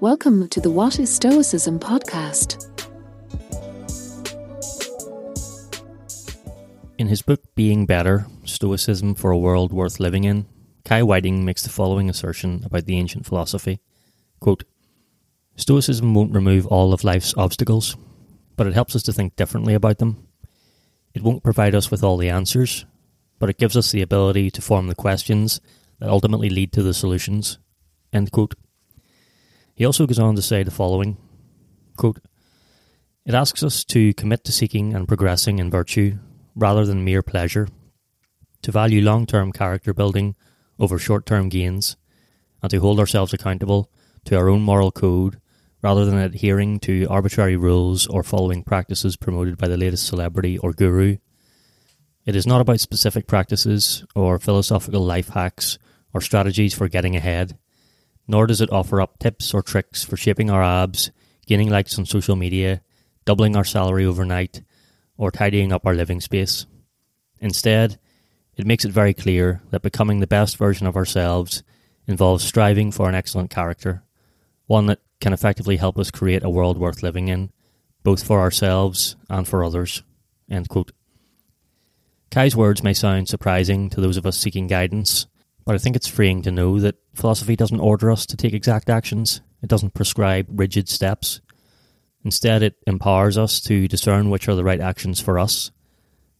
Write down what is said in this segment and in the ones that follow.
Welcome to the What is Stoicism podcast. In his book Being Better Stoicism for a World Worth Living in, Kai Whiting makes the following assertion about the ancient philosophy Quote, Stoicism won't remove all of life's obstacles, but it helps us to think differently about them. It won't provide us with all the answers, but it gives us the ability to form the questions that ultimately lead to the solutions. End quote. He also goes on to say the following quote, It asks us to commit to seeking and progressing in virtue rather than mere pleasure, to value long term character building over short term gains, and to hold ourselves accountable to our own moral code rather than adhering to arbitrary rules or following practices promoted by the latest celebrity or guru. It is not about specific practices or philosophical life hacks or strategies for getting ahead nor does it offer up tips or tricks for shaping our abs, gaining likes on social media, doubling our salary overnight, or tidying up our living space. Instead, it makes it very clear that becoming the best version of ourselves involves striving for an excellent character, one that can effectively help us create a world worth living in, both for ourselves and for others. Kai's words may sound surprising to those of us seeking guidance, but I think it's freeing to know that philosophy doesn't order us to take exact actions, it doesn't prescribe rigid steps. Instead, it empowers us to discern which are the right actions for us.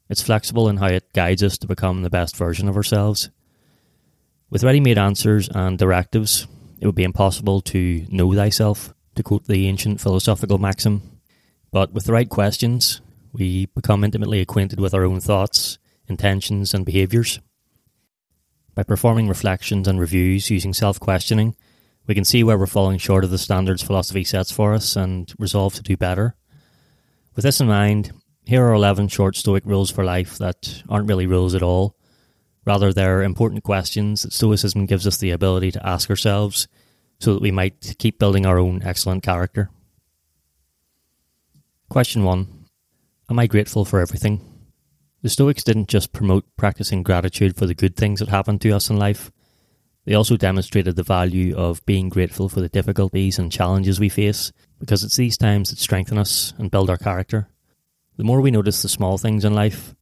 It's flexible in how it guides us to become the best version of ourselves. With ready made answers and directives, it would be impossible to know thyself, to quote the ancient philosophical maxim. But with the right questions, we become intimately acquainted with our own thoughts, intentions, and behaviours. By performing reflections and reviews using self questioning, we can see where we're falling short of the standards philosophy sets for us and resolve to do better. With this in mind, here are 11 short Stoic rules for life that aren't really rules at all. Rather, they're important questions that Stoicism gives us the ability to ask ourselves so that we might keep building our own excellent character. Question 1 Am I grateful for everything? The Stoics didn't just promote practicing gratitude for the good things that happen to us in life, they also demonstrated the value of being grateful for the difficulties and challenges we face, because it's these times that strengthen us and build our character. The more we notice the small things in life,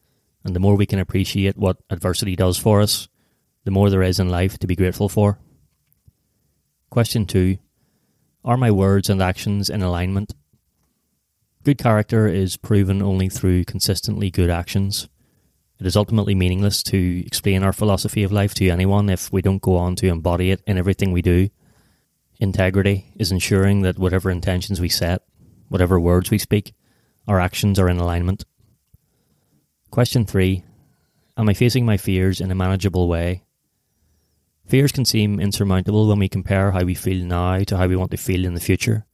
and the more we can appreciate what adversity does for us, the more there is in life to be grateful for. Question 2 Are my words and actions in alignment? Good character is proven only through consistently good actions. It is ultimately meaningless to explain our philosophy of life to anyone if we don't go on to embody it in everything we do. Integrity is ensuring that whatever intentions we set, whatever words we speak, our actions are in alignment. Question 3 Am I facing my fears in a manageable way? Fears can seem insurmountable when we compare how we feel now to how we want to feel in the future.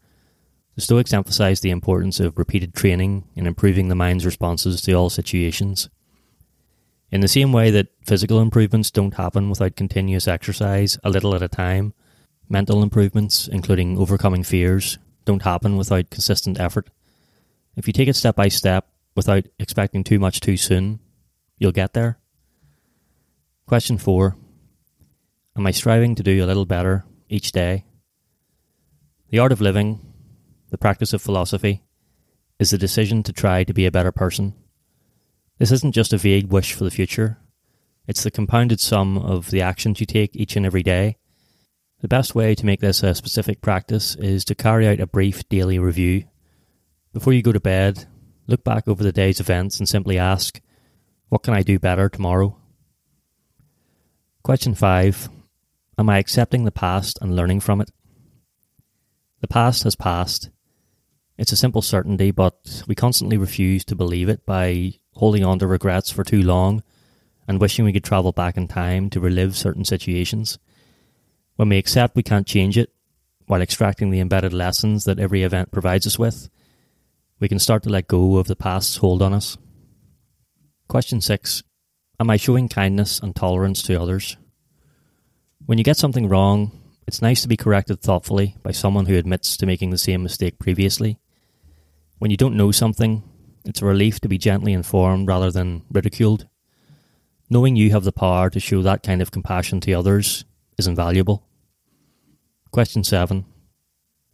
The Stoics emphasize the importance of repeated training in improving the mind's responses to all situations. In the same way that physical improvements don't happen without continuous exercise, a little at a time, mental improvements, including overcoming fears, don't happen without consistent effort. If you take it step by step without expecting too much too soon, you'll get there. Question 4 Am I striving to do a little better each day? The art of living, the practice of philosophy, is the decision to try to be a better person. This isn't just a vague wish for the future, it's the compounded sum of the actions you take each and every day. The best way to make this a specific practice is to carry out a brief daily review. Before you go to bed, look back over the day's events and simply ask, What can I do better tomorrow? Question 5 Am I accepting the past and learning from it? The past has passed. It's a simple certainty, but we constantly refuse to believe it by holding on to regrets for too long and wishing we could travel back in time to relive certain situations. When we accept we can't change it, while extracting the embedded lessons that every event provides us with, we can start to let go of the past's hold on us. Question 6 Am I showing kindness and tolerance to others? When you get something wrong, it's nice to be corrected thoughtfully by someone who admits to making the same mistake previously. When you don't know something, it's a relief to be gently informed rather than ridiculed. Knowing you have the power to show that kind of compassion to others is invaluable. Question 7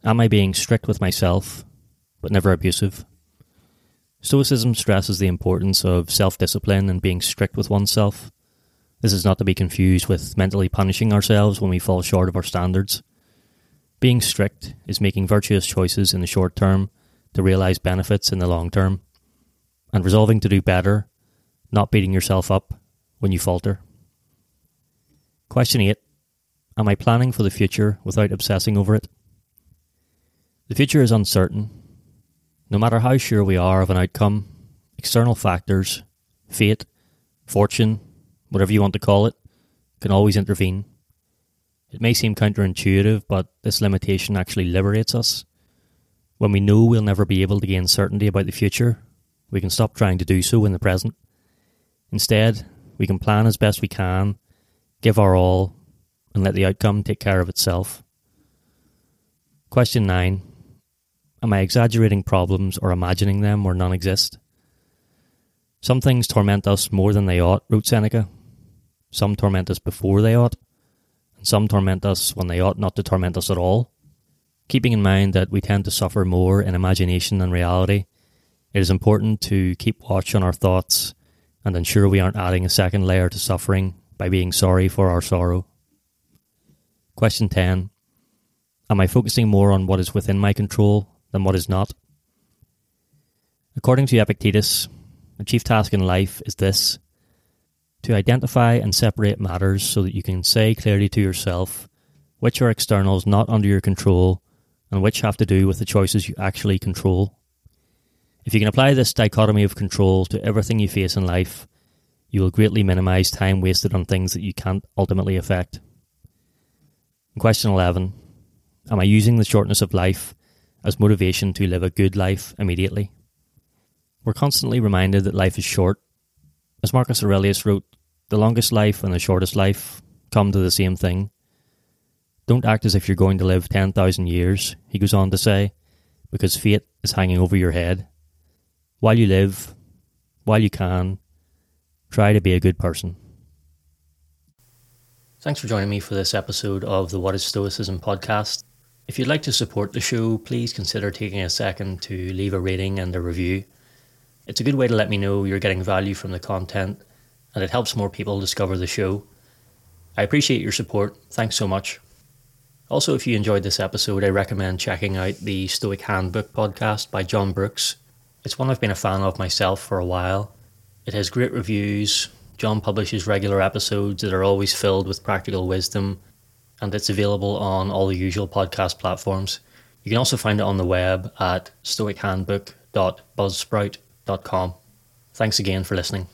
Am I being strict with myself, but never abusive? Stoicism stresses the importance of self discipline and being strict with oneself. This is not to be confused with mentally punishing ourselves when we fall short of our standards. Being strict is making virtuous choices in the short term to realize benefits in the long term, and resolving to do better, not beating yourself up when you falter. Question 8 Am I planning for the future without obsessing over it? The future is uncertain. No matter how sure we are of an outcome, external factors, fate, fortune, whatever you want to call it, can always intervene. It may seem counterintuitive, but this limitation actually liberates us. When we know we'll never be able to gain certainty about the future, we can stop trying to do so in the present. Instead, we can plan as best we can, give our all, and let the outcome take care of itself. Question 9 Am I exaggerating problems or imagining them where none exist? Some things torment us more than they ought, wrote Seneca. Some torment us before they ought, and some torment us when they ought not to torment us at all. Keeping in mind that we tend to suffer more in imagination than reality, it is important to keep watch on our thoughts and ensure we aren't adding a second layer to suffering by being sorry for our sorrow. Question 10 Am I focusing more on what is within my control than what is not? According to Epictetus, the chief task in life is this to identify and separate matters so that you can say clearly to yourself which are externals not under your control and which have to do with the choices you actually control. If you can apply this dichotomy of control to everything you face in life, you will greatly minimize time wasted on things that you can't ultimately affect. Question 11 Am I using the shortness of life as motivation to live a good life immediately? We're constantly reminded that life is short. As Marcus Aurelius wrote, the longest life and the shortest life come to the same thing. Don't act as if you're going to live 10,000 years, he goes on to say, because fate is hanging over your head. While you live, while you can, try to be a good person. Thanks for joining me for this episode of the What is Stoicism podcast. If you'd like to support the show, please consider taking a second to leave a rating and a review. It's a good way to let me know you're getting value from the content and it helps more people discover the show. I appreciate your support. Thanks so much. Also, if you enjoyed this episode, I recommend checking out the Stoic Handbook podcast by John Brooks. It's one I've been a fan of myself for a while. It has great reviews. John publishes regular episodes that are always filled with practical wisdom, and it's available on all the usual podcast platforms. You can also find it on the web at stoichandbook.buzzsprout.com. Thanks again for listening.